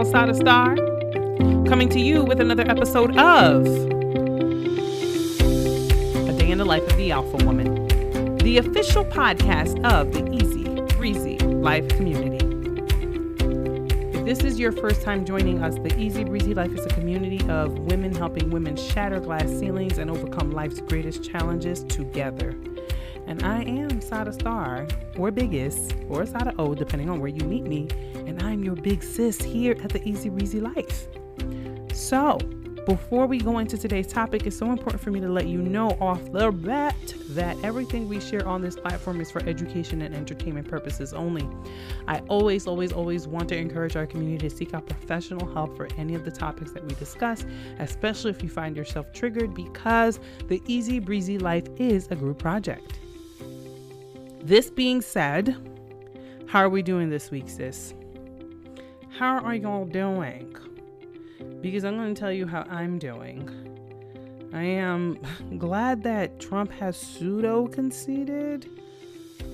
girl, Sada Star, coming to you with another episode of A Day in the Life of the Alpha Woman, the official podcast of the Easy Breezy Life community. If this is your first time joining us, the Easy Breezy Life is a community of women helping women shatter glass ceilings and overcome life's greatest challenges together. And I am Sada Star, or Biggest, or Sada O, depending on where you meet me. And I'm your big sis here at the Easy Breezy Life. So, before we go into today's topic, it's so important for me to let you know off the bat that everything we share on this platform is for education and entertainment purposes only. I always, always, always want to encourage our community to seek out professional help for any of the topics that we discuss, especially if you find yourself triggered, because the Easy Breezy Life is a group project. This being said, how are we doing this week, sis? How are y'all doing? Because I'm going to tell you how I'm doing. I am glad that Trump has pseudo conceded.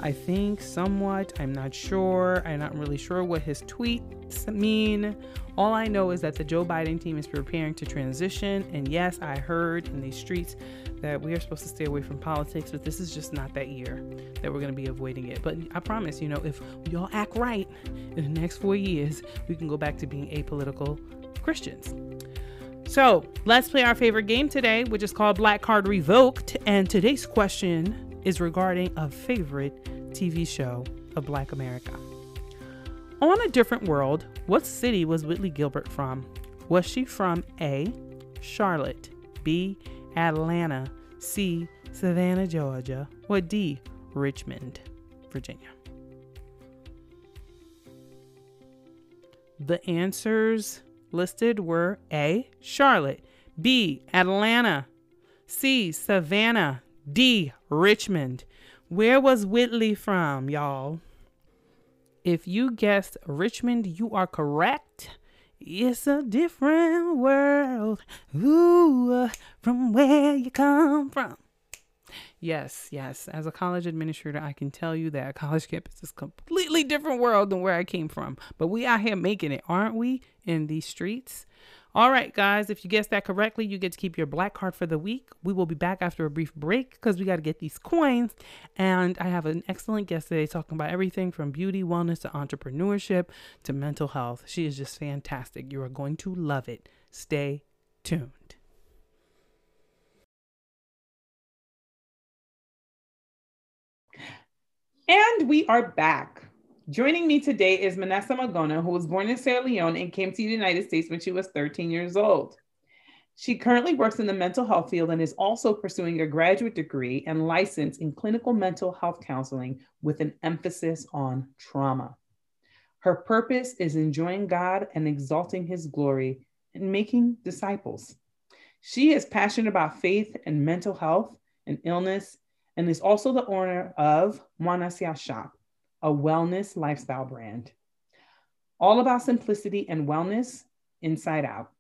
I think somewhat. I'm not sure. I'm not really sure what his tweets mean. All I know is that the Joe Biden team is preparing to transition. And yes, I heard in these streets that we are supposed to stay away from politics, but this is just not that year that we're going to be avoiding it. But I promise, you know, if y'all act right in the next four years, we can go back to being apolitical Christians. So let's play our favorite game today, which is called Black Card Revoked. And today's question is regarding a favorite TV show of Black America. On a different world, what city was Whitley Gilbert from? Was she from A, Charlotte, B, Atlanta, C, Savannah, Georgia, or D, Richmond, Virginia? The answers listed were A, Charlotte, B, Atlanta, C, Savannah, D, Richmond. Where was Whitley from, y'all? If you guessed Richmond, you are correct. It's a different world. Ooh, uh, from where you come from. Yes, yes. As a college administrator, I can tell you that a college campus is a completely different world than where I came from. But we out here making it, aren't we? In these streets. All right, guys, if you guessed that correctly, you get to keep your black card for the week. We will be back after a brief break because we got to get these coins. And I have an excellent guest today talking about everything from beauty, wellness to entrepreneurship to mental health. She is just fantastic. You are going to love it. Stay tuned. And we are back. Joining me today is Manasa Magona, who was born in Sierra Leone and came to the United States when she was 13 years old. She currently works in the mental health field and is also pursuing a graduate degree and license in clinical mental health counseling with an emphasis on trauma. Her purpose is enjoying God and exalting his glory and making disciples. She is passionate about faith and mental health and illness and is also the owner of Moinasia Shop, a wellness lifestyle brand. All about simplicity and wellness inside out.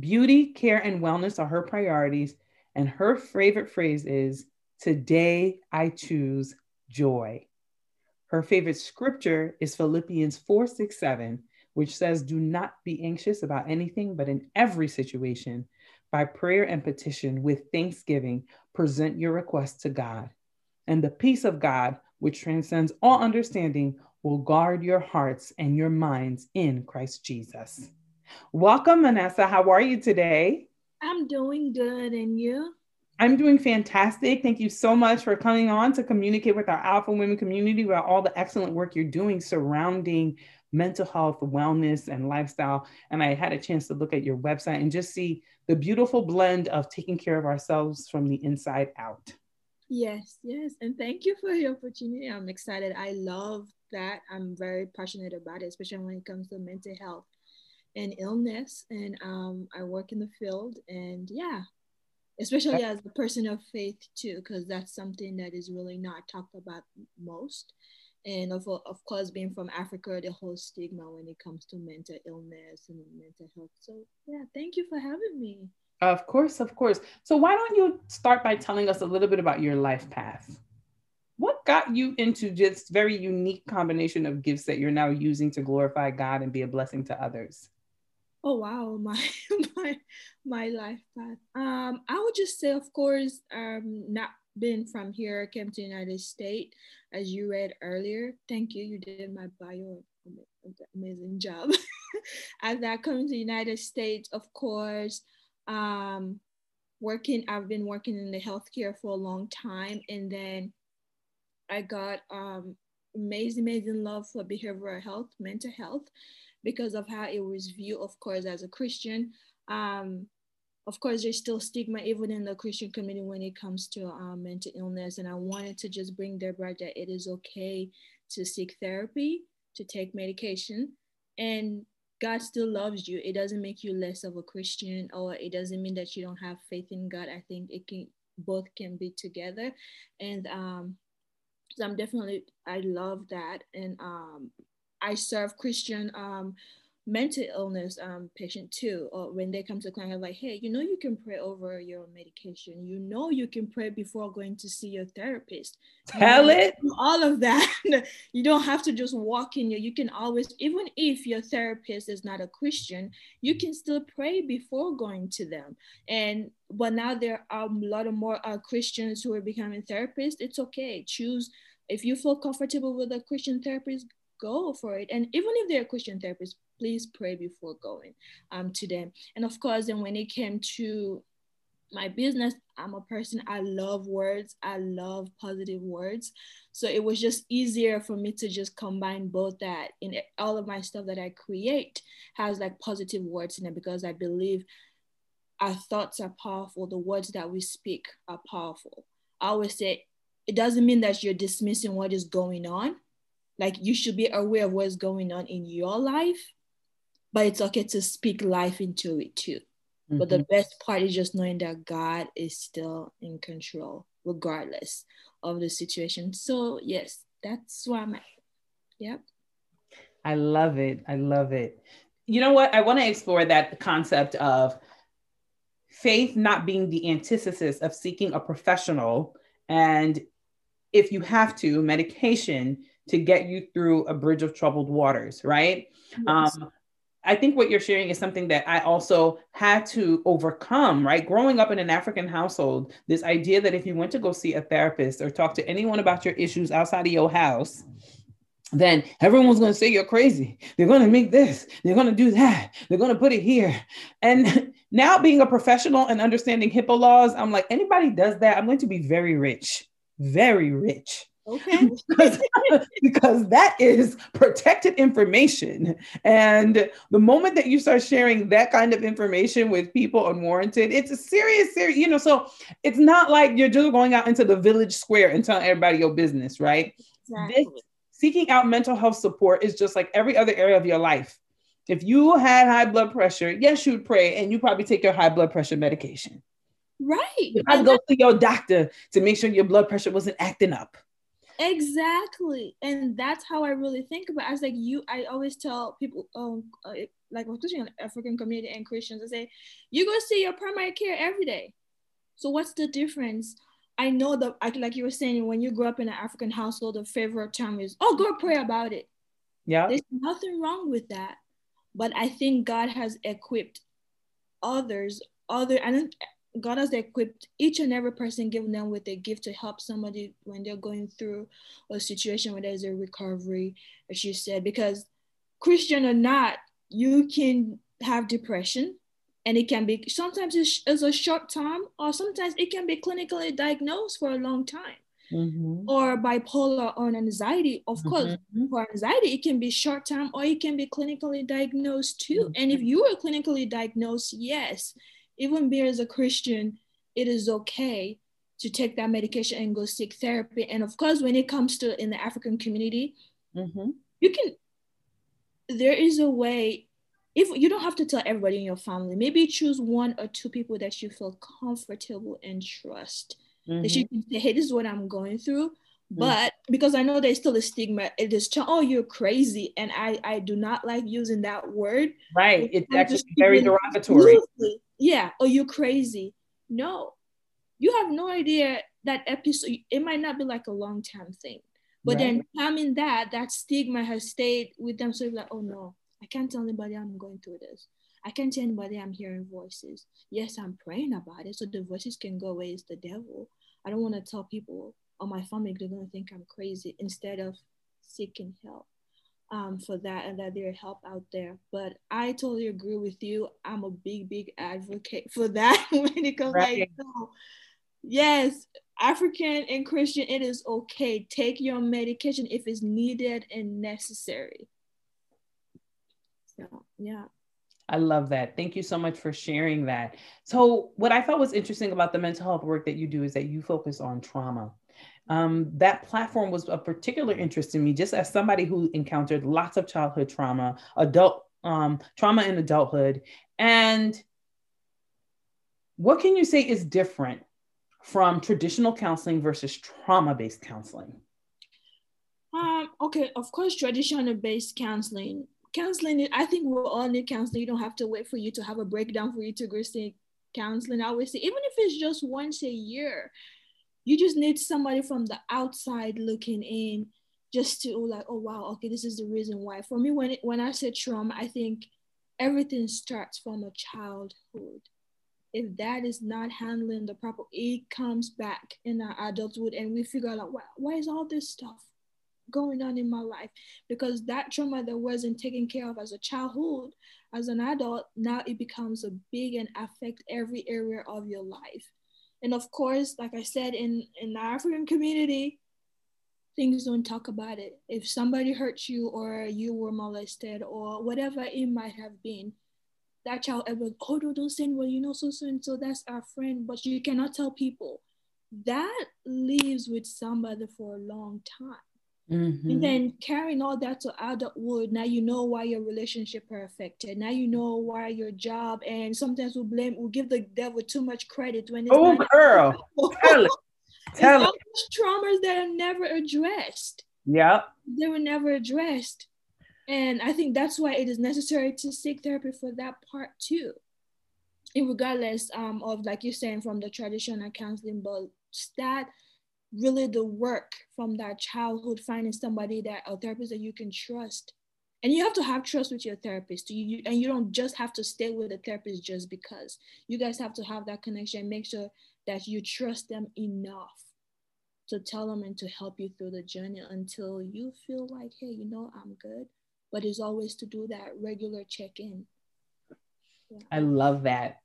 Beauty, care, and wellness are her priorities, and her favorite phrase is Today I choose joy. Her favorite scripture is Philippians 4 6 7, which says, Do not be anxious about anything, but in every situation, by prayer and petition with thanksgiving, present your requests to God. And the peace of God, which transcends all understanding, will guard your hearts and your minds in Christ Jesus. Welcome, Manasa. How are you today? I'm doing good. And you? I'm doing fantastic. Thank you so much for coming on to communicate with our Alpha Women community about all the excellent work you're doing surrounding mental health, wellness, and lifestyle. And I had a chance to look at your website and just see the beautiful blend of taking care of ourselves from the inside out. Yes, yes. And thank you for the opportunity. I'm excited. I love that. I'm very passionate about it, especially when it comes to mental health and illness. And um, I work in the field. And yeah, especially as a person of faith too, because that's something that is really not talked about most and of, of course being from africa the whole stigma when it comes to mental illness and mental health so yeah thank you for having me of course of course so why don't you start by telling us a little bit about your life path what got you into this very unique combination of gifts that you're now using to glorify God and be a blessing to others? Oh wow, my my my life path. Um, I would just say, of course, um, not being from here, came to United States, as you read earlier. Thank you. You did my bio amazing job. as I come to United States, of course, um, working. I've been working in the healthcare for a long time, and then I got um, amazing, amazing love for behavioral health, mental health, because of how it was viewed, of course, as a Christian. Um, of course, there's still stigma even in the Christian community when it comes to um, mental illness. And I wanted to just bring there back that it is okay to seek therapy, to take medication, and God still loves you. It doesn't make you less of a Christian, or it doesn't mean that you don't have faith in God. I think it can both can be together, and um, so I'm definitely I love that, and um, I serve Christian um, mental illness um, patient too, or when they come to clinic, like, hey, you know, you can pray over your medication. You know, you can pray before going to see your therapist. Tell you know, it. All of that. you don't have to just walk in. You can always, even if your therapist is not a Christian, you can still pray before going to them. And but now there are a lot of more uh, Christians who are becoming therapists. It's okay. Choose if you feel comfortable with a Christian therapist, go for it. And even if they're a Christian therapist, please pray before going um, to them. And of course, then when it came to my business, I'm a person, I love words, I love positive words. So it was just easier for me to just combine both that in all of my stuff that I create has like positive words in it because I believe our thoughts are powerful, the words that we speak are powerful. I always say it doesn't mean that you're dismissing what is going on. Like you should be aware of what's going on in your life but it's okay to speak life into it too. Mm-hmm. But the mm-hmm. best part is just knowing that God is still in control, regardless of the situation. So, yes, that's why I'm at. Yep. I love it. I love it. You know what? I want to explore that concept of faith not being the antithesis of seeking a professional and if you have to medication to get you through a bridge of troubled waters right yes. um, I think what you're sharing is something that I also had to overcome, right? Growing up in an African household, this idea that if you went to go see a therapist or talk to anyone about your issues outside of your house, then everyone's going to say you're crazy. They're going to make this, they're going to do that, they're going to put it here. And now, being a professional and understanding HIPAA laws, I'm like, anybody does that, I'm going to be very rich, very rich. Okay. because, because that is protected information. And the moment that you start sharing that kind of information with people unwarranted, it's a serious, serious, you know, so it's not like you're just going out into the village square and telling everybody your business, right? Exactly. This, seeking out mental health support is just like every other area of your life. If you had high blood pressure, yes, you'd pray and you probably take your high blood pressure medication. Right. To go see your doctor to make sure your blood pressure wasn't acting up. Exactly. And that's how I really think about it. I was like, you, I always tell people, um, uh, like, especially in the African community and Christians, I say, you go see your primary care every day. So what's the difference? I know that, like you were saying, when you grow up in an African household, the favorite term is, oh, go pray about it. Yeah. There's nothing wrong with that. But I think God has equipped others, other, and God has equipped each and every person, given them with a gift to help somebody when they're going through a situation where there's a recovery, as you said, because Christian or not, you can have depression and it can be sometimes it's, a short time or sometimes it can be clinically diagnosed for a long time. Mm-hmm. or bipolar or anxiety. Of course, mm-hmm. for anxiety, it can be short term or it can be clinically diagnosed too. Mm-hmm. And if you are clinically diagnosed, yes, even being as a Christian, it is okay to take that medication and go seek therapy. And of course, when it comes to in the African community, mm-hmm. you can, there is a way, if you don't have to tell everybody in your family, maybe choose one or two people that you feel comfortable and trust. Mm-hmm. That you can say, hey, this is what I'm going through. Mm-hmm. But because I know there's still a stigma, it is oh you're crazy, and I I do not like using that word. Right, it's actually very derogatory. Yeah, oh, you're crazy. No, you have no idea that episode it might not be like a long term thing. But right. then having that that stigma has stayed with them. So like oh no i can't tell anybody i'm going through this. I can't tell anybody i'm hearing voices. Yes i'm praying about it so the voices can go away. It's the devil. I don't want to tell people or my family they're going to think i'm crazy instead of seeking help um, for that and that there's help out there. But I totally agree with you. I'm a big, big advocate for that when it comes right. like, yes, African and Christian, it is okay. Take your medication if it's needed and necessary. So, yeah. I love that. Thank you so much for sharing that. So, what I thought was interesting about the mental health work that you do is that you focus on trauma. Um, that platform was of particular interest in me, just as somebody who encountered lots of childhood trauma, adult um, trauma in adulthood. And what can you say is different from traditional counseling versus trauma based counseling? Um, okay, of course, traditional based counseling. Counseling, I think we all need counseling. You don't have to wait for you to have a breakdown for you to go see counseling. I always say, even if it's just once a year, you just need somebody from the outside looking in just to like, oh wow, okay, this is the reason why. For me, when it, when I say trauma, I think everything starts from a childhood if that is not handling the proper, it comes back in our adulthood and we figure out why, why is all this stuff going on in my life? Because that trauma that wasn't taken care of as a childhood, as an adult, now it becomes a big and affect every area of your life. And of course, like I said, in, in the African community, things don't talk about it. If somebody hurt you or you were molested or whatever it might have been, that child ever, oh, no, don't say, well, you know, so, so, and so that's our friend, but you cannot tell people. That lives with somebody for a long time. Mm-hmm. And then carrying all that to adulthood, now you know why your relationship are affected. Now you know why your job, and sometimes we blame, we give the devil too much credit when it's oh, girl, tell it, tell it. Traumas that are never addressed. Yeah, they were never addressed. And I think that's why it is necessary to seek therapy for that part too. And regardless um, of, like you're saying, from the traditional counseling, but start really the work from that childhood, finding somebody that a therapist that you can trust. And you have to have trust with your therapist. You, and you don't just have to stay with the therapist just because. You guys have to have that connection and make sure that you trust them enough to tell them and to help you through the journey until you feel like, hey, you know, I'm good but it's always to do that regular check-in. Yeah. I love that.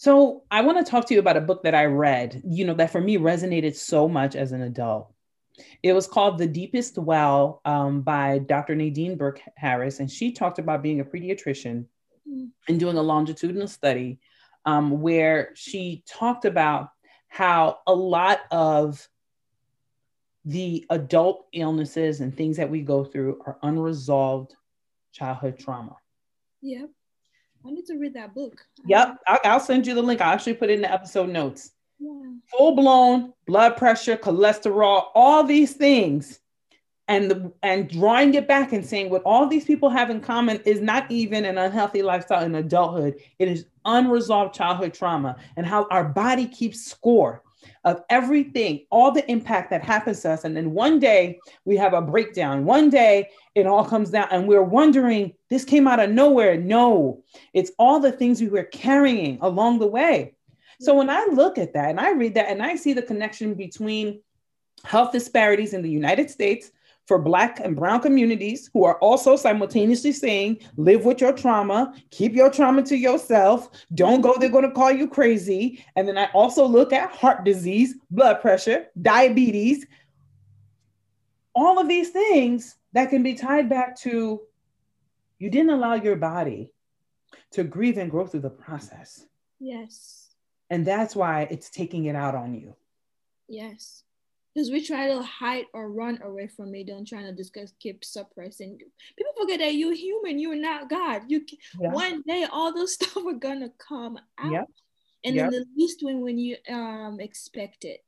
So I want to talk to you about a book that I read, you know, that for me resonated so much as an adult. It was called The Deepest Well um, by Dr. Nadine Burke Harris. And she talked about being a pediatrician mm. and doing a longitudinal study um, where she talked about how a lot of the adult illnesses and things that we go through are unresolved childhood trauma. Yep. I need to read that book. Yep. I'll, send you the link. I'll actually put it in the episode notes. Yeah. Full blown blood pressure, cholesterol, all these things. And, the, and drawing it back and saying what all these people have in common is not even an unhealthy lifestyle in adulthood. It is unresolved childhood trauma and how our body keeps score of everything, all the impact that happens to us. And then one day we have a breakdown. One day it all comes down and we're wondering, this came out of nowhere. No, it's all the things we were carrying along the way. So when I look at that and I read that and I see the connection between health disparities in the United States for Black and Brown communities who are also simultaneously saying, live with your trauma, keep your trauma to yourself, don't go, they're going to call you crazy. And then I also look at heart disease, blood pressure, diabetes, all of these things that can be tied back to you didn't allow your body to grieve and grow through the process. Yes. And that's why it's taking it out on you. Yes because we try to hide or run away from it don't try to discuss keep suppressing. People forget that you're human you're not god. You yeah. one day all those stuff are gonna come out. Yep. and yep. in the least when when you um expect it.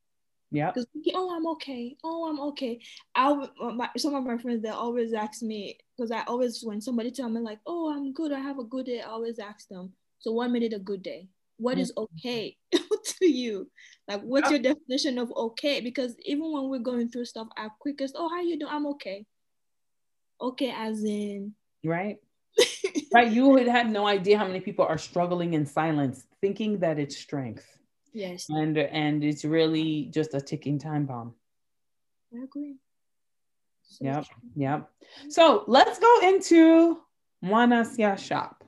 Yeah. Because oh i'm okay. Oh i'm okay. I my, some of my friends they always ask me because i always when somebody tell me like oh i'm good i have a good day i always ask them so one minute a good day. What mm-hmm. is okay to you? Like, what's your definition of okay? Because even when we're going through stuff, our quickest, oh, how you doing? I'm okay. Okay, as in right. right. You would have no idea how many people are struggling in silence, thinking that it's strength. Yes. And and it's really just a ticking time bomb. I agree. So yep. True. Yep. So let's go into Moinasia shop.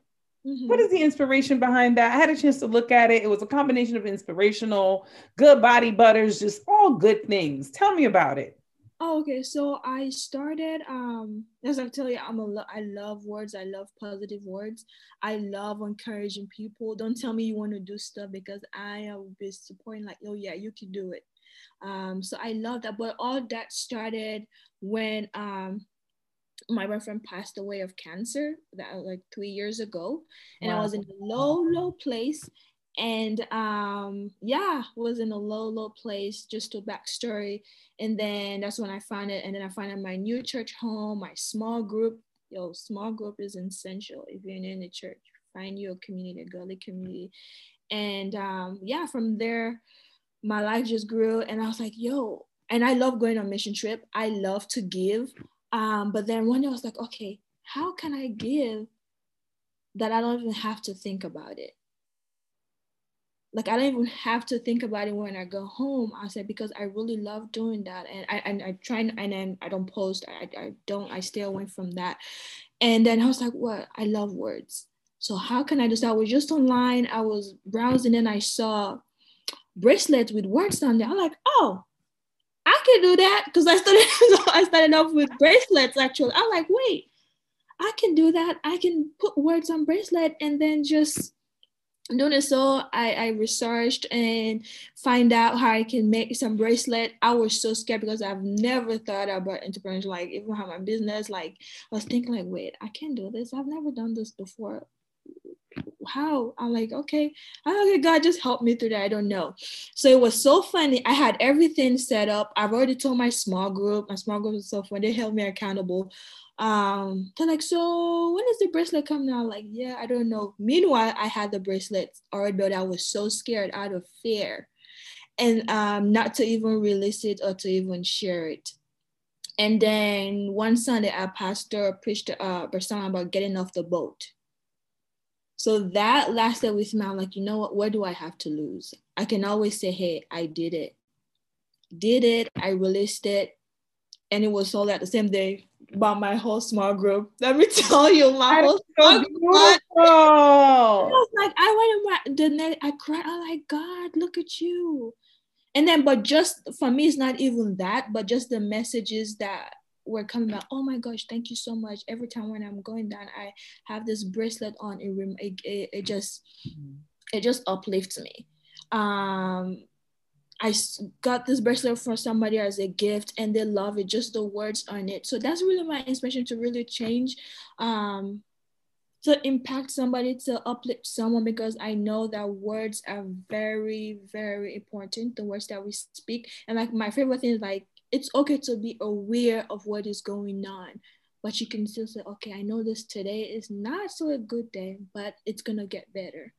Mm-hmm. What is the inspiration behind that? I had a chance to look at it. It was a combination of inspirational, good body butters, just all good things. Tell me about it. Oh, okay. So I started um as I tell you, I'm a lo- I love words. I love positive words. I love encouraging people. Don't tell me you want to do stuff because I will be supporting like, oh yeah, you can do it. Um, so I love that. But all that started when um my boyfriend passed away of cancer that like three years ago. And wow. i was in a low low place. And um yeah was in a low low place just a backstory. And then that's when i found it. And then i found out my new church home my small group. Yo small group is essential if you're in the church. Find your community a godly community. And um yeah from there my life just grew. And i was like yo and i love going on mission trip. I love to give um, but then one day I was like, okay, how can I give that I don't even have to think about it? Like I don't even have to think about it when I go home. I said because I really love doing that, and I and I try and, then I don't post. I, I don't. I stay away from that. And then I was like, what? I love words. So how can I do? I was just online. I was browsing and I saw bracelets with words on there. I'm like, oh, can do that because I started I started off with bracelets actually. I'm like, wait, I can do that. I can put words on bracelet and then just doing it. So I, I researched and find out how I can make some bracelet. I was so scared because I've never thought about entrepreneurship, like even have my business. Like I was thinking like, wait, I can do this. I've never done this before how? I'm like okay. Okay god just help me through that. I don't know. So it was so funny. I had everything set up. I've already told my small group. My small group is so they held me accountable. Um they're like so when is the bracelet coming out? Like yeah i don't know. Meanwhile i had the bracelet already but i was so scared out of fear. And um not to even release it or to even share it. And then one sunday our pastor preached uh, about getting off the boat so that lasted with me. I'm like, you know what? What do I have to lose? I can always say, hey, I did it. Did it. I released it. And it was sold at the same day by my whole small group. Let me tell you, my whole small group. I was like, I went the I cried. Oh my God, look at you. And then, but just for me, it's not even that, but just the messages that were coming back. Oh my gosh, thank you so much. Every time when I'm going down, I have this bracelet on. It it, it, it just it just uplifts me. Um, I got this bracelet for somebody as a gift, and they love it. Just the words on it. So that's really my inspiration to really change. Um, to impact somebody to uplift someone because i know that words are very very important the words that we speak and like my favorite thing is like it's okay to be aware of what is going on but you can still say okay i know this today is not so a good day but it's gonna get better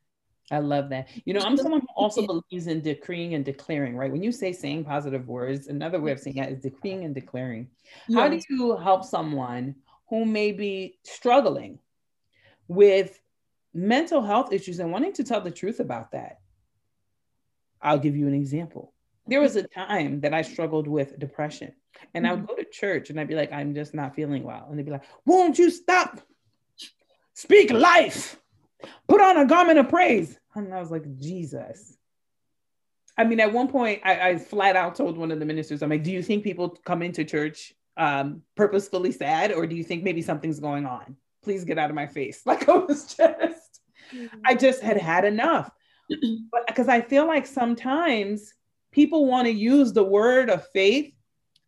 I love that. You know, I'm someone who also believes in decreeing and declaring, right? When you say saying positive words, another way of saying that is decreeing and declaring. Yes. How do you help someone who may be struggling with mental health issues and wanting to tell the truth about that? I'll give you an example there was a time that I struggled with depression. And mm-hmm. I would mm-hmm. go to church and I'd be like, I'm just not feeling well. And they'd be like, Won't you stop? Speak life. Put on a garment of praise. And I was like, Jesus. I mean, at one point, I, I flat out told one of the ministers, I'm like, Do you think people come into church um, purposefully sad, or do you think maybe something's going on? Please get out of my face. Like, I was just, mm-hmm. I just had had enough. but because I feel like sometimes people want to use the word of faith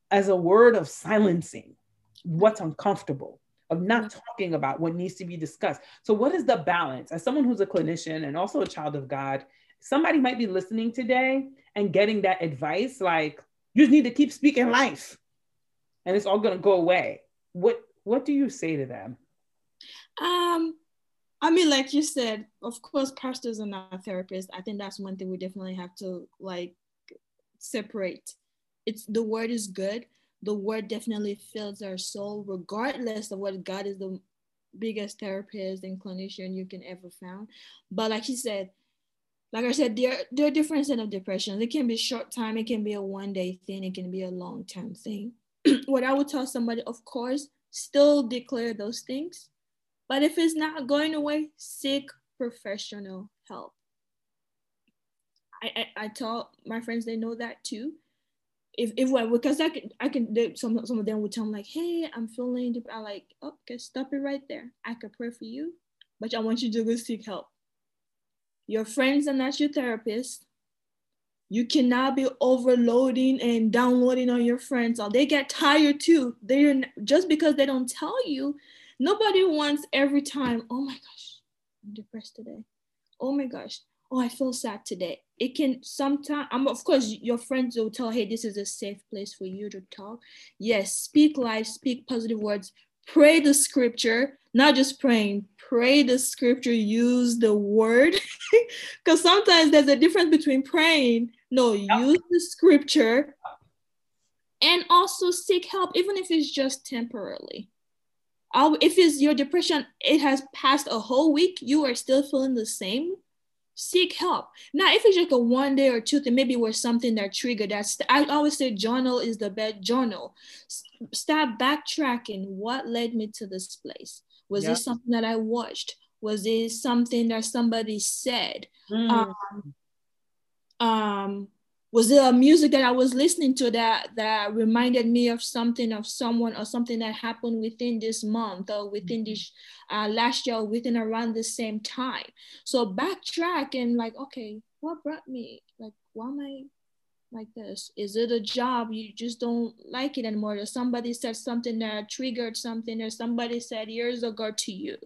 as a word of silencing what's uncomfortable, of not talking about what needs to be discussed. So, what is the balance? As someone who's a clinician and also a child of God, somebody might be listening today and getting that advice like, you just need to keep speaking life and it's all going to go away. What what do you say to them? Um I mean, like you said, of course, pastors are not therapists. I think that's one thing we definitely have to like separate. It's the word is good. The word definitely fills our soul, regardless of what God is the biggest therapist and clinician you can ever found. But like he said, like I said, there, there are different set of depression. It can be short time, it can be a one day thing, it can be a long term thing. what I would tell somebody, of course, still declare those things. But if it's not going away, seek professional help. I, I, I tell my friends they know that too. If if because I can I can they, some some of them would tell me like, hey, I'm feeling deep. I like, oh, okay, stop it right there. I could pray for you, but I want you to go seek help. Your friends are not your therapist. You cannot be overloading and downloading on your friends. Or they get tired too. They're just because they don't tell you. Nobody wants every time. Oh my gosh, I'm depressed today. Oh my gosh, oh i feel sad today. It can sometimes um, of course your friends will tell hey this is a safe place for you to talk. Yes speak life speak positive words. Pray the scripture not just praying pray the scripture use the word. Because sometimes there's a difference between praying no use the scripture and also seek help even if it's just temporarily. I'll, if it's your depression it has passed a whole week you are still feeling the same seek help. Now, if it's just a one day or two thing, maybe it was something that triggered that. I always say journal is the best journal. Start backtracking. What led me to this place? Was yep. it something that I watched? Was it something that somebody said? Mm. Um, um, was there a music that I was listening to that that reminded me of something of someone or something that happened within this month or within this uh, last year or within around the same time? So backtrack and like, okay, what brought me? Like, why am I like this? Is it a job you just don't like it anymore? Or somebody said something that triggered something, or somebody said years ago to you,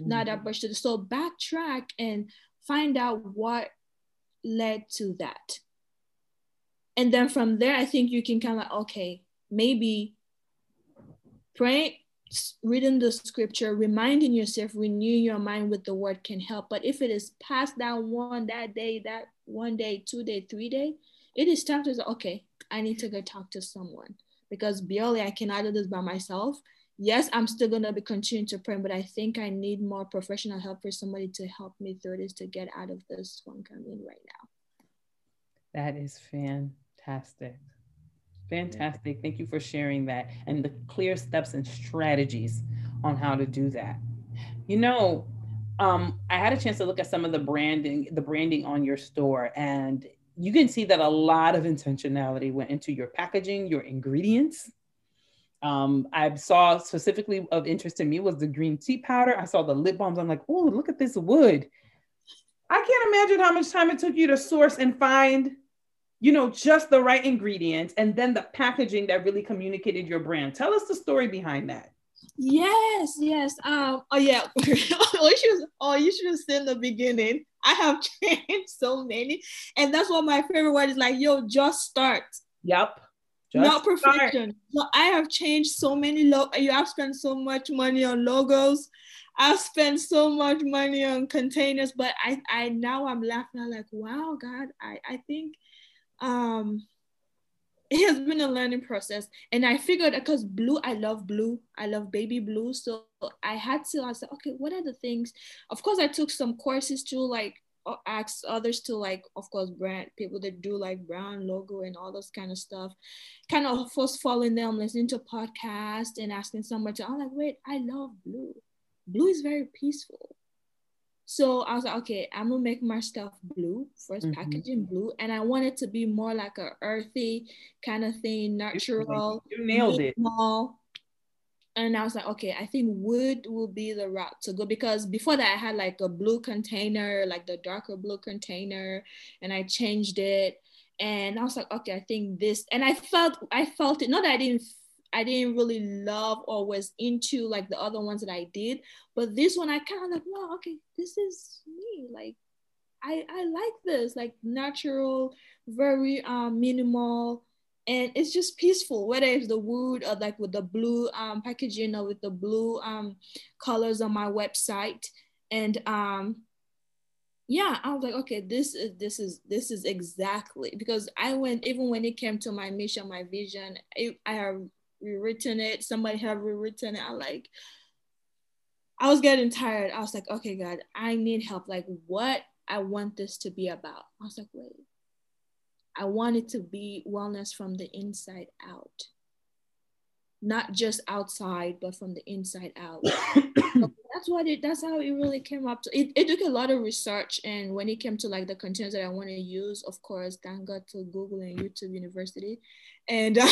mm-hmm. not that much. So backtrack and find out what led to that and then from there i think you can kind of like okay maybe praying reading the scripture reminding yourself renewing your mind with the word can help. But if it is past that one that day that one day two day three day it is time to say okay i need to go talk to someone. Because barely i cannot do this by myself. Yes i'm still going to be continuing to pray but i think i need more professional help for somebody to help me through this to get out of this one i'm in right now that is Fantastic. Fantastic. Thank you for sharing that and the clear steps and strategies on how to do that. You know, um, I had a chance to look at some of the branding, the branding on your store, and you can see that a lot of intentionality went into your packaging, your ingredients. Um, I saw specifically of interest to me was the green tea powder. I saw the lip balms. I'm like, oh, look at this wood. I can't imagine how much time it took you to source and find you know, just the right ingredients and then the packaging that really communicated your brand. Tell us the story behind that. Yes, yes. Um, oh yeah. oh, you should, oh, you should have said in the beginning. I have changed so many. And that's what my favorite word is like, yo, just start. Yep. Just Not perfection. So I have changed so many lo- you have spent so much money on logos. I've spent so much money on containers, but I, I now I'm laughing. I'm like, wow, God, I, I think um it has been a learning process. And i figured because blue i love blue. I love baby blue. So i had to i said okay what are the things? Of course i took some courses to like ask others to like of course brand people that do like brown logo and all those kind of stuff. Kind of first following them listening to podcasts and asking someone to i'm like wait i love blue. Blue is very peaceful so I was like, okay, I'm gonna make my stuff blue, 1st mm-hmm. packaging blue, and I want it to be more like a earthy kind of thing, natural. You nailed it. And I was like, okay, I think wood will be the route to go because before that I had like a blue container, like the darker blue container, and I changed it. And I was like, okay, I think this, and I felt I felt it. Not that I didn't I didn't really love or was into like the other ones that I did. But this one I kind of like, wow, okay, this is me. Like I I like this, like natural, very um minimal, and it's just peaceful. Whether it's the wood or like with the blue um packaging or with the blue um colors on my website. and um yeah i was like okay this is this is this is exactly because i went even when it came to my mission my vision I, I have rewritten it. Somebody had rewritten it. I like i was getting tired. I was like okay god i need help. Like what i want this to be about. I was like wait. I want it to be wellness from the inside out not just outside but from the inside out. That's what it that's how it really came up to it, it took a lot of research and when it came to like the containers that i want to use of course thank god to google and youtube university. And uh,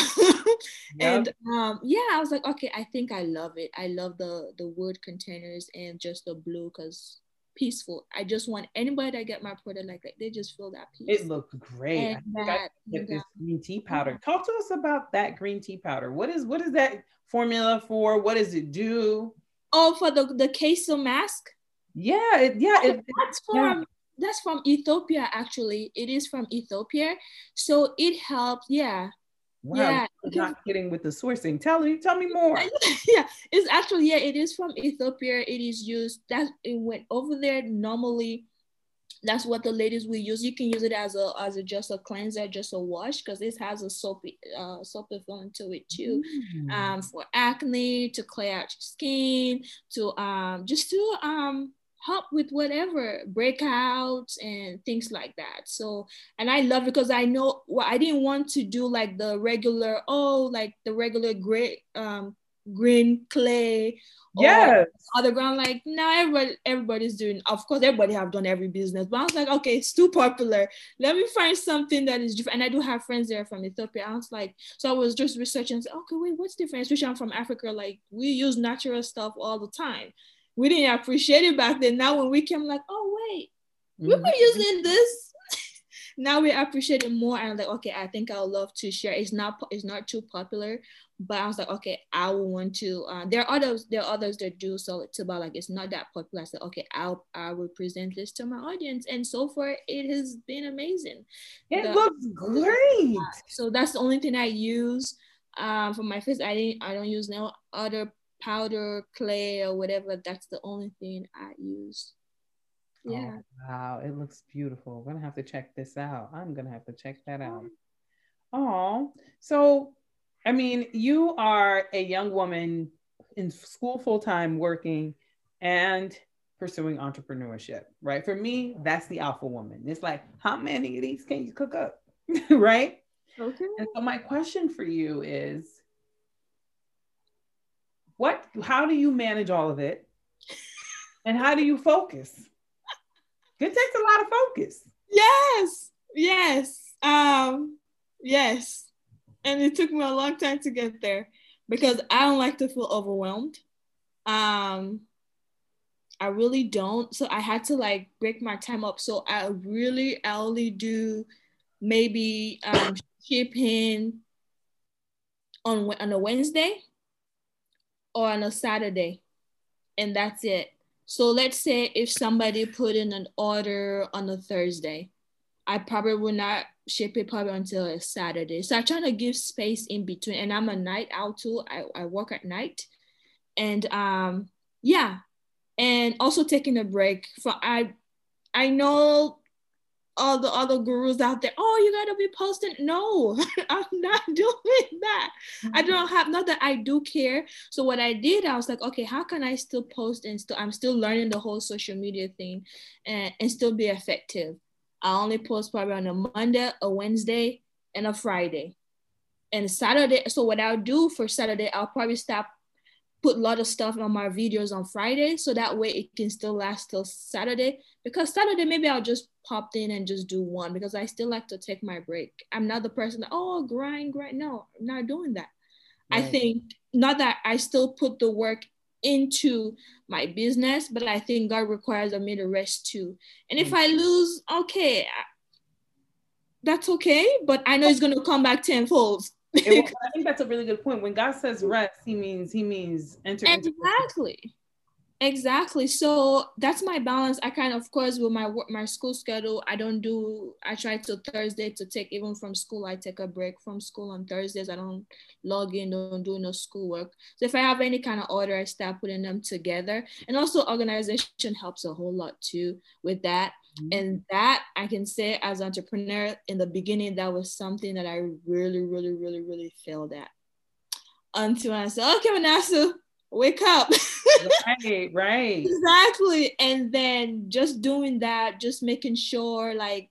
and um yeah i was like okay i think i love it. I love the the wood containers and just the blue because peaceful. I just want anybody that get my product like that, they just feel that peace. It looks great. And I that, I this green tea powder. Talk to us about that green tea powder. What is what is that formula for? What does it do? Oh, for the the queso mask. Yeah, it, yeah, oh, it, that's from yeah. that's from Ethiopia. Actually, it is from Ethiopia, so it helps. Yeah, Wow, yeah, not kidding with the sourcing. Tell me, tell me more. yeah, it's actually yeah, it is from Ethiopia. It is used that it went over there normally. That's what the ladies will use. You can use it as a as a just a cleanser, just a wash, because this has a soapy uh soapy feeling to it too. Mm. Um, for acne, to clear out your skin, to um just to um help with whatever breakouts and things like that. So, and I love it because I know well, I didn't want to do like the regular, oh, like the regular gray, um, green clay yeah other ground. Like now everybody everybody's doing of course everybody have done every business but i was like okay it's too popular. Let me find something that is different. And i do have friends there from ethiopia. I was like so i was just researching okay wait what's different especially i'm from africa like we use natural stuff all the time we didn't appreciate it back then. Now when we came, like, oh wait, mm-hmm. we were using this. now we appreciate it more. And I'm like, okay, I think I would love to share. It's not it's not too popular, but I was like, okay, I will want to. Uh, there are others, there are others that do sell it too, but like it's not that popular. I said, okay, I'll I will present this to my audience, and so far it has been amazing. It the, looks great. Uh, so that's the only thing I use um, for my face. I didn't I don't use no other powder, clay, or whatever. That's the only thing I use. Oh, yeah. Oh, wow, it looks beautiful. We're gonna have to check this out. I'm gonna have to check that out. Oh, so I mean, you are a young woman in school full time working and pursuing entrepreneurship, right? For me, that's the alpha woman. It's like, how many of these can you cook up? right? Okay. And so my question for you is what how do you manage all of it? And how do you focus? It takes a lot of focus. Yes yes um yes. And it took me a long time to get there because i don't like to feel overwhelmed. Um i really don't. So i had to like break my time up. So i really I only do maybe um shipping on on a wednesday or on a Saturday, and that's it. So let's say if somebody put in an order on a Thursday, I probably will not ship it probably until a Saturday. So I try to give space in between. And I'm a night owl too. I, I work at night. And um yeah. And also taking a break for I I know all the other gurus out there, oh, you gotta be posting. No, I'm not doing that. Mm-hmm. I don't have not that I do care. So what I did, I was like, okay, how can I still post and still I'm still learning the whole social media thing and, and still be effective. I only post probably on a Monday, a Wednesday, and a Friday. And Saturday, so what I'll do for Saturday, I'll probably stop put a lot of stuff on my videos on Friday so that way it can still last till Saturday. Because Saturday maybe I'll just pop in and just do one because I still like to take my break. I'm not the person that oh grind, grind. No, I'm not doing that. Right. I think not that I still put the work into my business, but I think God requires of me to rest too. And if I mm. lose, okay, that's okay. But I know it's gonna come back tenfold. I think that's a really good point. When God says rest, He means He means enter exactly. Exactly. So that's my balance. I kind of, of course, with my work, my school schedule, I don't do. I try to Thursday to take even from school. I take a break from school on Thursdays. I don't log in, don't do no schoolwork. So if I have any kind of order, I start putting them together. And also, organization helps a whole lot too with that. Mm-hmm. And that I can say as an entrepreneur in the beginning, that was something that I really, really, really, really failed at. Until I said, "Okay, Manasa, wake up." right, right. Exactly. And then just doing that, just making sure like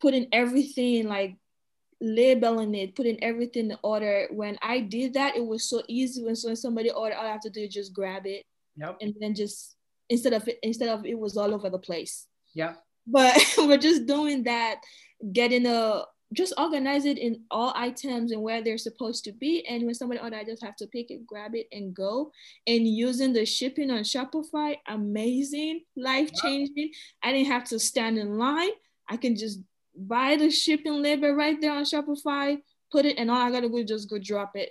putting everything like labeling it, putting everything in order. When I did that, it was so easy. When, when somebody ordered, all I have to do is just grab it. Yep. And then just instead of it, instead of it was all over the place. Yeah. But we're just doing that, getting a just organize it in all items and where they're supposed to be. And when somebody order, I just have to pick it, grab it, and go. And using the shipping on Shopify, amazing, life changing. I didn't have to stand in line. I can just buy the shipping label right there on Shopify, put it, and all I gotta do is just go drop it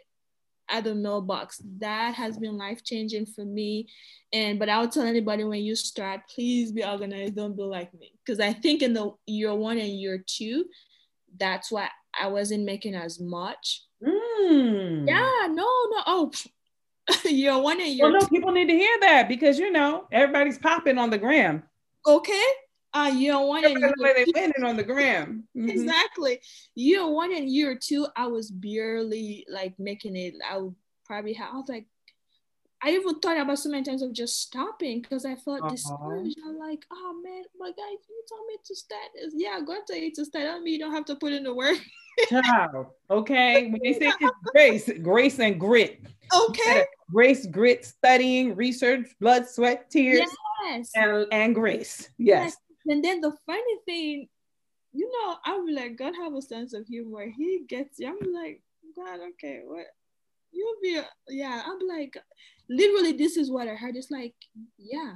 at the mailbox. That has been life changing for me. And but I'll tell anybody when you start, please be organized. Don't be like me, because I think in the year one and year two, that's why I wasn't making as much. Mm. Yeah, no, no. Oh, year one and year well, no, people need to hear that because you know everybody's popping on the gram. Okay. Uh, year one and year they winning on the gram. Mm-hmm. Exactly. Year one and year two, I was barely like making it. I would probably have. I was like, I even thought about so many times of just stopping because I felt uh-huh. discouraged. I'm like, oh man, but guys, you told me to start this. Yeah, to tell you to start. I mean, you don't have to put in the work. Child, okay. When they say grace, grace and grit. Okay. Grace, grit, studying, research, blood, sweat, tears, yes. and, and grace. Yes. yes. And then the funny thing, you know, I'm like, God have a sense of humor. He gets you. I'm like, God, okay, what? You'll be, yeah. I'm like, literally this is what I heard. It's like, yeah,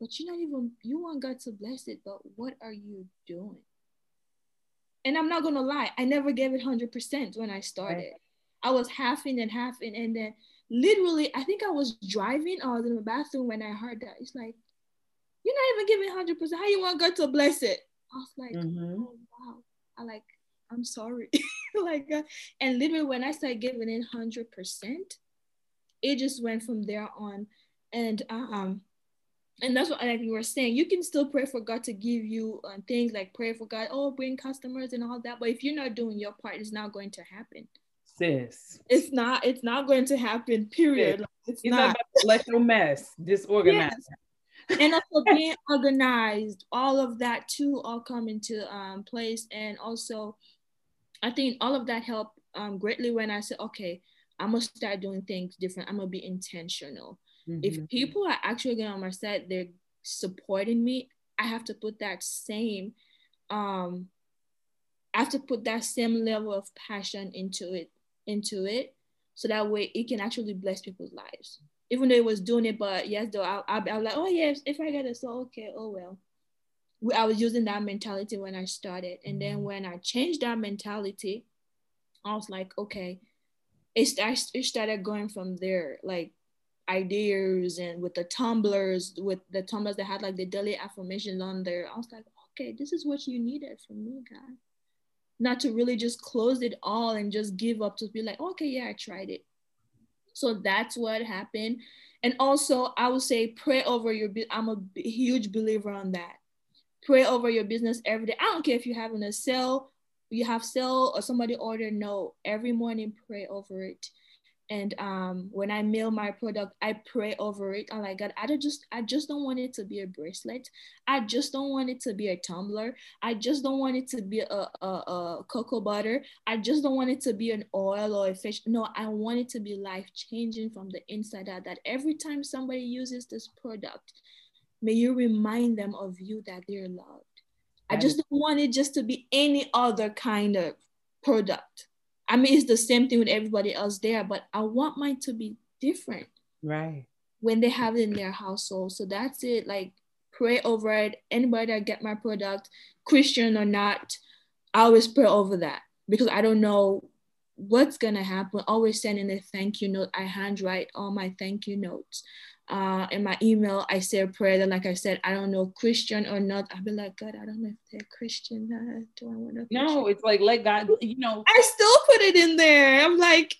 but you're not even you want God to bless it, but what are you doing? And I'm not gonna lie, I never gave it hundred percent when I started. I was half in and half in, and then literally, I think I was driving. I was in the bathroom when I heard that. It's like, you're not even giving hundred percent. How you want God to bless it? I was like, mm-hmm. oh wow. I like, I'm sorry. like, uh, and literally when I started giving it hundred percent, it just went from there on and um and that's what I like you were saying you can still pray for god to give you uh, things like pray for god oh bring customers and all that but if you're not doing your part it's not going to happen sis it's not it's not going to happen period like, it's, it's, not, not let your mess disorganized yes. And also being organized all of that too all come into um, place and also i think all of that helped um, greatly when i said okay I'm gonna start doing things different. I'm gonna be intentional. Mm-hmm. If people are actually getting on my side, they're supporting me. I have to put that same, um, I have to put that same level of passion into it, into it, so that way it can actually bless people's lives. Even though it was doing it, but yes, though I, I, I was like, oh yes, if I get it, so okay, oh well. I was using that mentality when I started, and then mm-hmm. when I changed that mentality, I was like, okay, it, I, it started going from there, like ideas and with the tumblers, with the tumblers that had like the daily affirmations on there. I was like, okay, this is what you needed from me, God. Not to really just close it all and just give up to be like, okay, yeah, I tried it. So that's what happened. And also, I would say pray over your. I'm a huge believer on that. Pray over your business every day. I don't care if you're having a sale you have sale or somebody order no every morning pray over it and um, when I mail my product, I pray over it. I'm like, God, I just, I just don't want it to be a bracelet. I just don't want it to be a tumbler. I just don't want it to be a, a, a cocoa butter. I just don't want it to be an oil or a fish. No, I want it to be life changing from the inside out. That every time somebody uses this product, may you remind them of you that they're loved I just don't want it just to be any other kind of product. I mean, it's the same thing with everybody else there, but I want mine to be different. Right. When they have it in their household. So that's it. Like pray over it. Anybody that get my product, Christian or not, I always pray over that because I don't know what's gonna happen. Always sending a thank you note. I handwrite all my thank you notes uh, in my email, I say a prayer. Then, like I said, I don't know Christian or not. I'll be like, God, I don't know if they're Christian. Uh, do I want to? No, it's like let God. You know, I still put it in there. I'm like,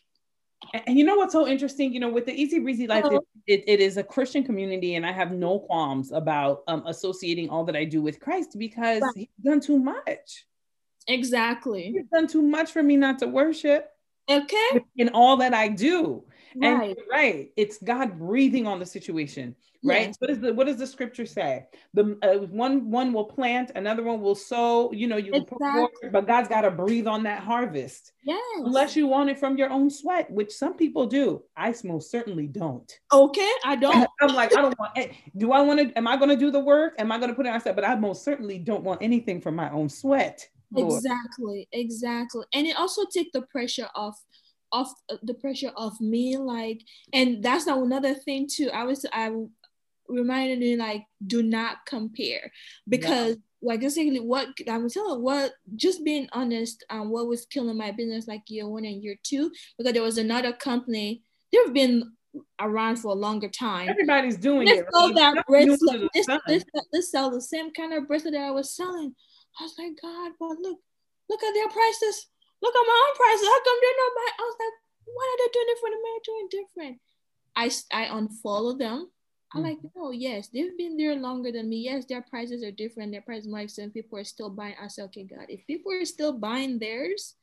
and you know what's so interesting? You know, with the Easy Breezy Life, it, it, it is a Christian community, and I have no qualms about um, associating all that I do with Christ because right. He's done too much. Exactly. He's done too much for me not to worship. Okay. In all that I do. Right. And right. It's God breathing on the situation. Right. Yes. What is the what does the scripture say? The uh, one one will plant, another one will sow. You know, you exactly. Forward, but God's got to breathe on that harvest. Yes. Unless you want it from your own sweat, which some people do. I most certainly don't. Okay, I don't. I'm like, I don't want it. Do I want to? Am I going to do the work? Am I going to put it on set? But I most certainly don't want anything from my own sweat. Lord. Exactly, exactly. And it also take the pressure off off uh, the pressure of me like and that's not another thing too. I was i reminded me like do not compare. Because like basically what i was telling what just being honest um what was killing my business like year one and year two because there was another company they've been around for a longer time. Everybody's doing let's it sell that bracelet let's, let's, let's sell the same kind of bracelet that i was selling. I was like god but look look at their prices look at my own prices. How come they're not buying? I was like, what are they doing different? Am I doing different? I, I unfollow them. I'm mm like, no, yes, they've been there longer than me. Yes, their prices are different. Their prices more expensive. People are still buying. I said, okay, God, if people are still buying theirs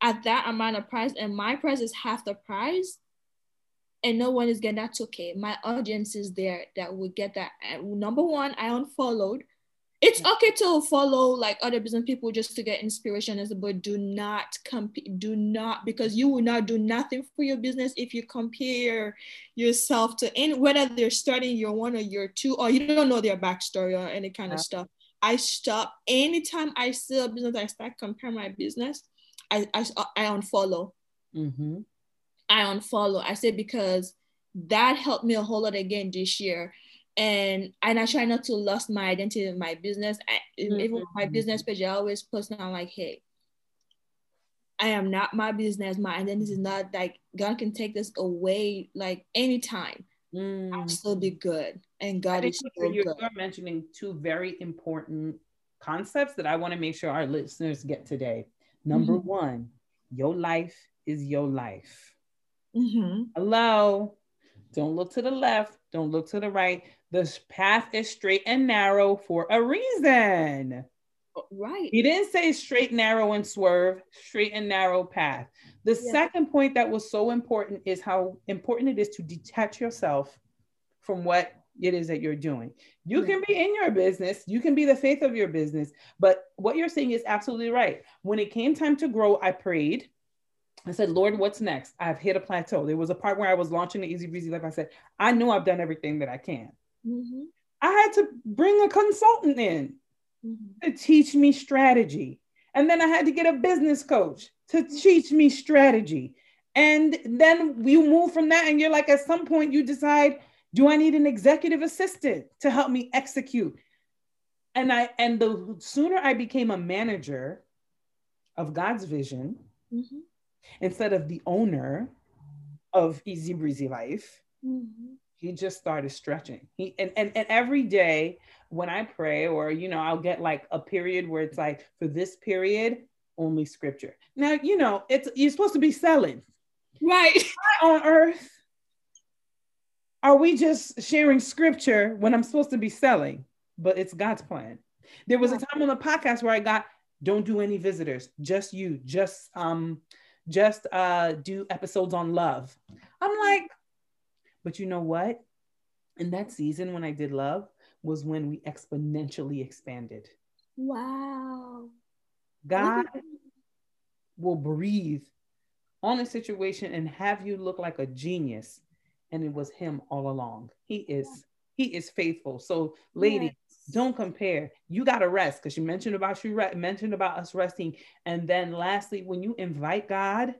at that amount of price and my price is half the price, and no one is getting that's okay. My audience is there that would get that. Number one, I unfollowed it's okay to follow like other business people just to get inspiration as but do not compete do not because you will not do nothing for your business if you compare yourself to any whether they're starting your one or your two or you don't know their backstory or any kind yeah. of stuff. I stop. Anytime i see a business i start comparing my business i i, I unfollow. Mm-hmm. i unfollow. I say because that helped me a whole lot again this year and and I try not to lose my identity in my business. I, mm-hmm. Even my business page, I always post now like, hey, I am not my business. My identity is not like God can take this away like anytime. Mm. I'll still be good, and God is still you're, good. You're mentioning two very important concepts that I want to make sure our listeners get today. Number mm-hmm. one, your life is your life. Mm-hmm. Hello. Don't look to the left. Don't look to the right. The path is straight and narrow for a reason. Oh, right. He didn't say straight, narrow, and swerve, straight and narrow path. The yeah. second point that was so important is how important it is to detach yourself from what it is that you're doing. You can be in your business, you can be the faith of your business, but what you're saying is absolutely right. When it came time to grow, I prayed. I said, Lord, what's next? I've hit a plateau. There was a part where I was launching the Easy Breezy Life. I said, I know I've done everything that I can. Mm-hmm. I had to bring a consultant in mm-hmm. to teach me strategy. And then I had to get a business coach to teach me strategy. And then you move from that, and you're like, at some point, you decide, do I need an executive assistant to help me execute? And I and the sooner I became a manager of God's vision mm-hmm. instead of the owner of Easy Breezy Life, mm-hmm he just started stretching. He and, and and every day when I pray, or you know, I'll get like a period where it's like for this period, only scripture. Now, you know, it's you're supposed to be selling. Right. Why on earth are we just sharing scripture when I'm supposed to be selling? But it's God's plan. There was a time on the podcast where I got don't do any visitors, just you, just um, just uh do episodes on love. I'm like, but you know what? In that season, when I did love, was when we exponentially expanded. Wow. God will breathe on a situation and have you look like a genius. And it was him all along. He is, he is faithful. So, ladies, yes. don't compare. You gotta rest because you mentioned about you re- mentioned about us resting. And then lastly, when you invite God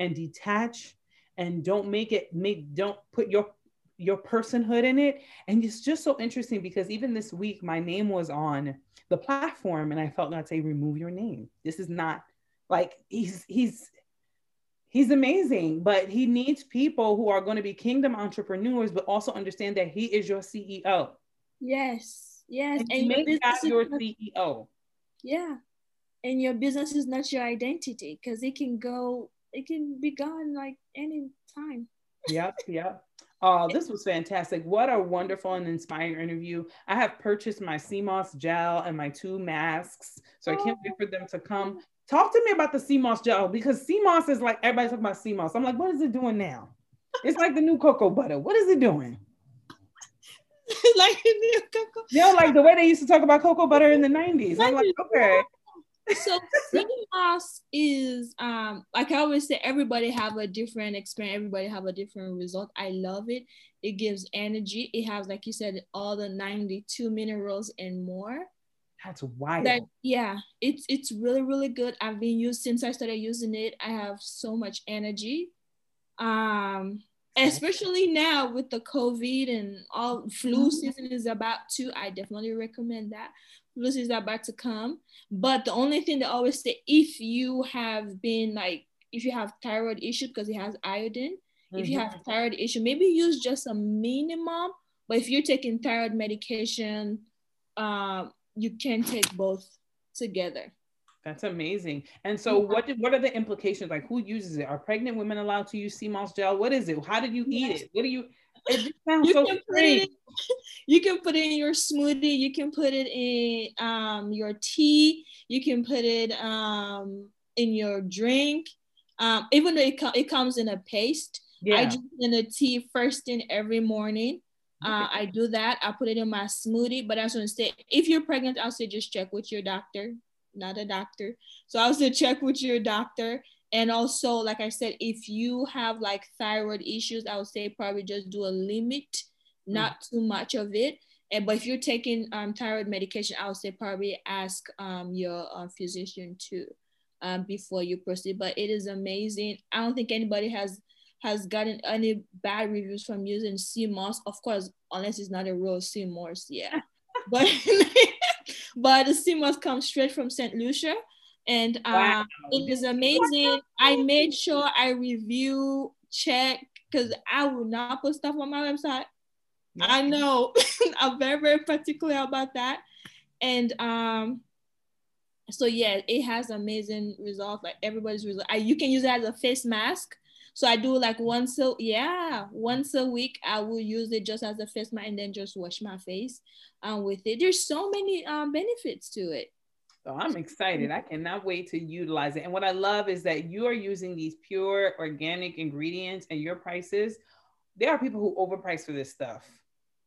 and detach and don't make it make don't put your your personhood in it and it's just so interesting because even this week my name was on the platform and i felt god say remove your name this is not like he's he's He's amazing, but he needs people who are going to be kingdom entrepreneurs, but also understand that he is your CEO. Yes, yes, and, and make that your not, CEO. Yeah, and your business is not your identity because it can go, it can be gone like any time. Yep, yep. Oh, this was fantastic. What a wonderful and inspiring interview. I have purchased my moss gel and my two masks. So I can't wait for them to come. Talk to me about the moss gel because moss is like everybody's talking about moss. I'm like, what is it doing now? It's like the new cocoa butter. What is it doing? like new cocoa. You know, like the way they used to talk about cocoa butter in the 90s. I'm like, okay so sea moss is um like I always say, everybody have a different experience, everybody have a different result. I love it. It gives energy. It has, like you said, all the 92 minerals and more. That's wild. Yeah, it's it's really, really good. I've been used since I started using it. I have so much energy. Um especially now with the COVID and all flu mm-hmm. season is about to, I definitely recommend that. Season is about to come. But the only thing they always say, if you have been like, if you have thyroid issue, because it has iodine, mm-hmm. if you have mm-hmm. thyroid issue, maybe use just a minimum. But if you're taking thyroid medication, um, you can take both together. That's amazing. And so, what did, what are the implications? Like, who uses it? Are pregnant women allowed to use sea moss gel? What is it? How did you eat yes. it? What do you? It sounds you so can strange. Put it in, you can put it in your smoothie. You can put it in um, your tea. You can put it um, in your drink. Um, even though it, co- it comes in a paste, yeah. I drink in a tea first thing every morning. Uh, I do that. I put it in my smoothie. But I was going to say, if you're pregnant, I'll say just check with your doctor not a doctor. So I would check with your doctor. And also, like I said, if you have like thyroid issues, I would say probably just do a limit, not mm. too much of it. And but if you're taking um, thyroid medication, I would say probably ask um, your uh, physician too um, before you proceed. But it is amazing. I don't think anybody has has gotten any bad reviews from using sea moss. Of course, unless it's not a real sea moss, yeah. but but the sea moss comes straight from St. Lucia. And uh, wow. it is amazing. I made sure I review, check, because I will not put stuff on my website. Yeah. I know I'm very, very particular about that. And um, so yeah, it has amazing results. Like everybody's result. I, you can use it as a face mask. So I do like once a yeah, once a week I will use it just as a face mask and then just wash my face um, with it. There's so many um, benefits to it. So I'm excited. I cannot wait to utilize it. And what I love is that you are using these pure organic ingredients and your prices. There are people who overprice for this stuff.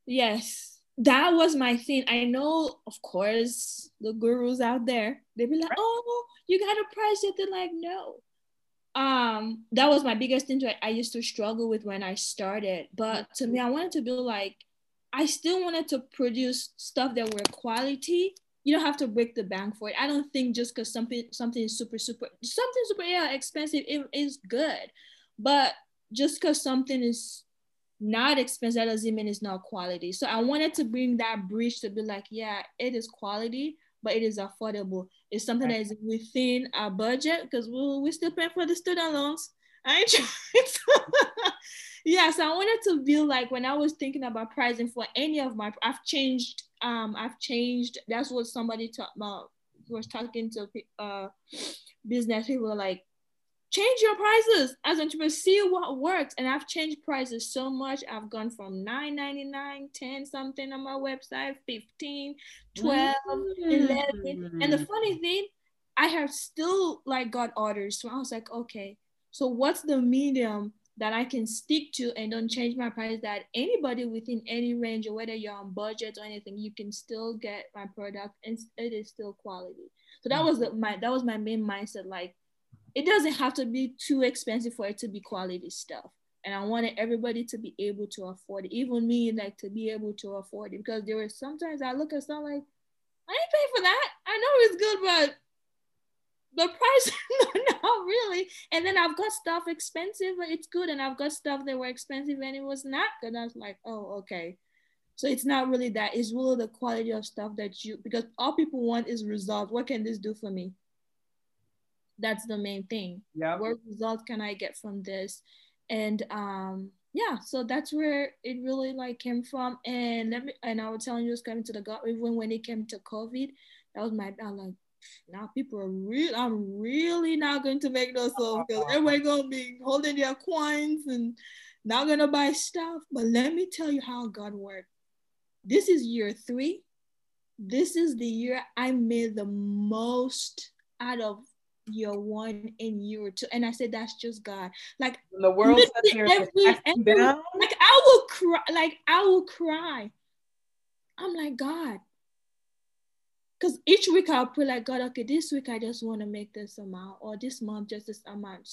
Yes. That was my thing. I know, of course, the gurus out there, they be like, right. oh, you got to price it. They're like, no um that was my biggest thing I used to struggle with when I started. But to me, I wanted to be like, I still wanted to produce stuff that were quality. You don't have to break the bank for it. I don't think just because something something is super super something super yeah expensive it is good, but just because something is not expensive that doesn't mean it's not quality. So I wanted to bring that bridge to be like, yeah, it is quality, but it is affordable. It's something that is within our budget because we we still paying for the student loans. I ain't trying yeah, so I wanted to build like when I was thinking about pricing for any of my, I've changed. Um, I've changed. That's what somebody talked about. Was talking to uh, business people like change your prices as entrepreneurs see what works and i've changed prices so much i've gone from 9.99 10 something on my website 15 12 mm. 11 and the funny thing i have still like got orders so i was like okay so what's the medium that i can stick to and don't change my price that anybody within any range or whether you're on budget or anything you can still get my product and it is still quality so that was the, my that was my main mindset like it doesn't have to be too expensive for it to be quality stuff. And I wanted everybody to be able to afford it, even me, like to be able to afford it. Because there were sometimes I look at stuff like, I ain't paying for that. I know it's good, but the price, not really. And then I've got stuff expensive, but it's good. And I've got stuff that were expensive and it was not good. I was like, oh, okay. So it's not really that. It's really the quality of stuff that you, because all people want is results. What can this do for me? that's the main thing. Yeah. What result can I get from this? And um, yeah, so that's where it really like came from. And let me and I was telling you, it's coming to the God. Even when it came to COVID, that was my. I'm like, now people are real. I'm really not going to make those songs because everybody gonna be holding their coins and not gonna buy stuff. But let me tell you how God worked. This is year three. This is the year I made the most out of year one and year two. And I said, that's just God. Like the world every, every, like I will cry, like I will cry. I'm like, God. Because each week I'll pray like God, okay, this week I just want to make this amount, or this month just this amount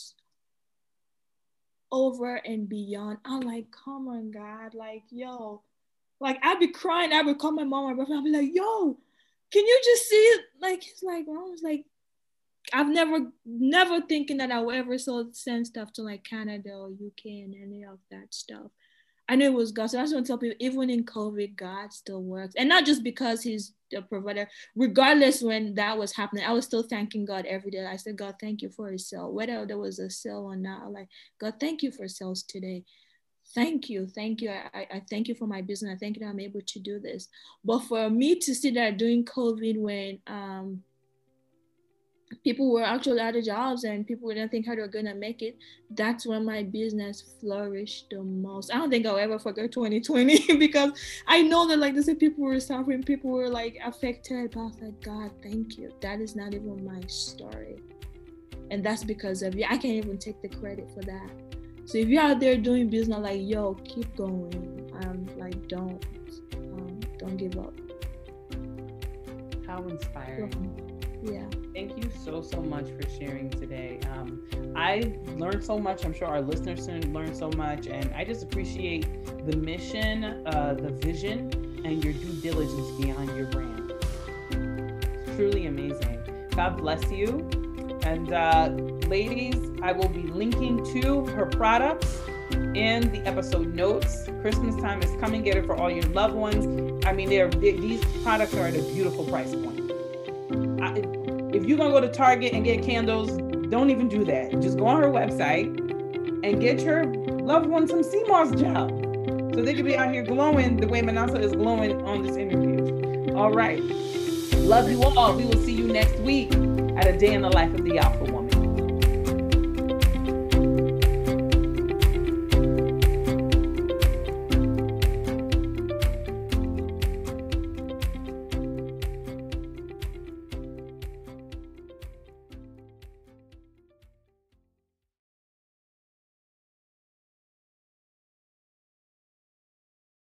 over and beyond. I'm like, come on, God, like, yo, like I'd be crying, I would call my mom, my brother, I'd be like, yo, can you just see it? Like, he's like, I was like, I've never, never thinking that I would ever send stuff to like Canada or UK and any of that stuff. I knew it was God. So I just want to tell people, even in COVID, God still works. And not just because he's the provider, regardless when that was happening, I was still thanking God every day. I said, God, thank you for a sale. Whether there was a sale or not, like, God, thank you for sales today. Thank you. Thank you. I, I thank you for my business. I thank you that I'm able to do this. But for me to see that during COVID when um people were actually out of jobs and people didn't think how they were gonna make it. That's when my business flourished the most. I don't think I'll ever forget 2020 because I know that like this people were suffering, people were like affected, but I was like, God, thank you. That is not even my story. And that's because of you. I can't even take the credit for that. So if you're out there doing business, like yo, keep going. Um, like don't, um, don't give up. How inspiring yeah thank you so so much for sharing today. Um, i learned so much. I'm sure our listeners learned so much and i just appreciate the mission uh, the vision and your due diligence beyond your brand. Truly amazing. God bless you. And uh, ladies i will be linking to her products in the episode notes. Christmas time is coming. Get it for all your loved ones. I mean they're, they, these products are at a beautiful price point if you're gonna go to Target and get candles, don't even do that. Just go on her website and get your loved one some sea moss gel. So they could be out here glowing the way Manasa is glowing on this interview. All right. Love you all. We will see you next week at a day in the life of the Alpha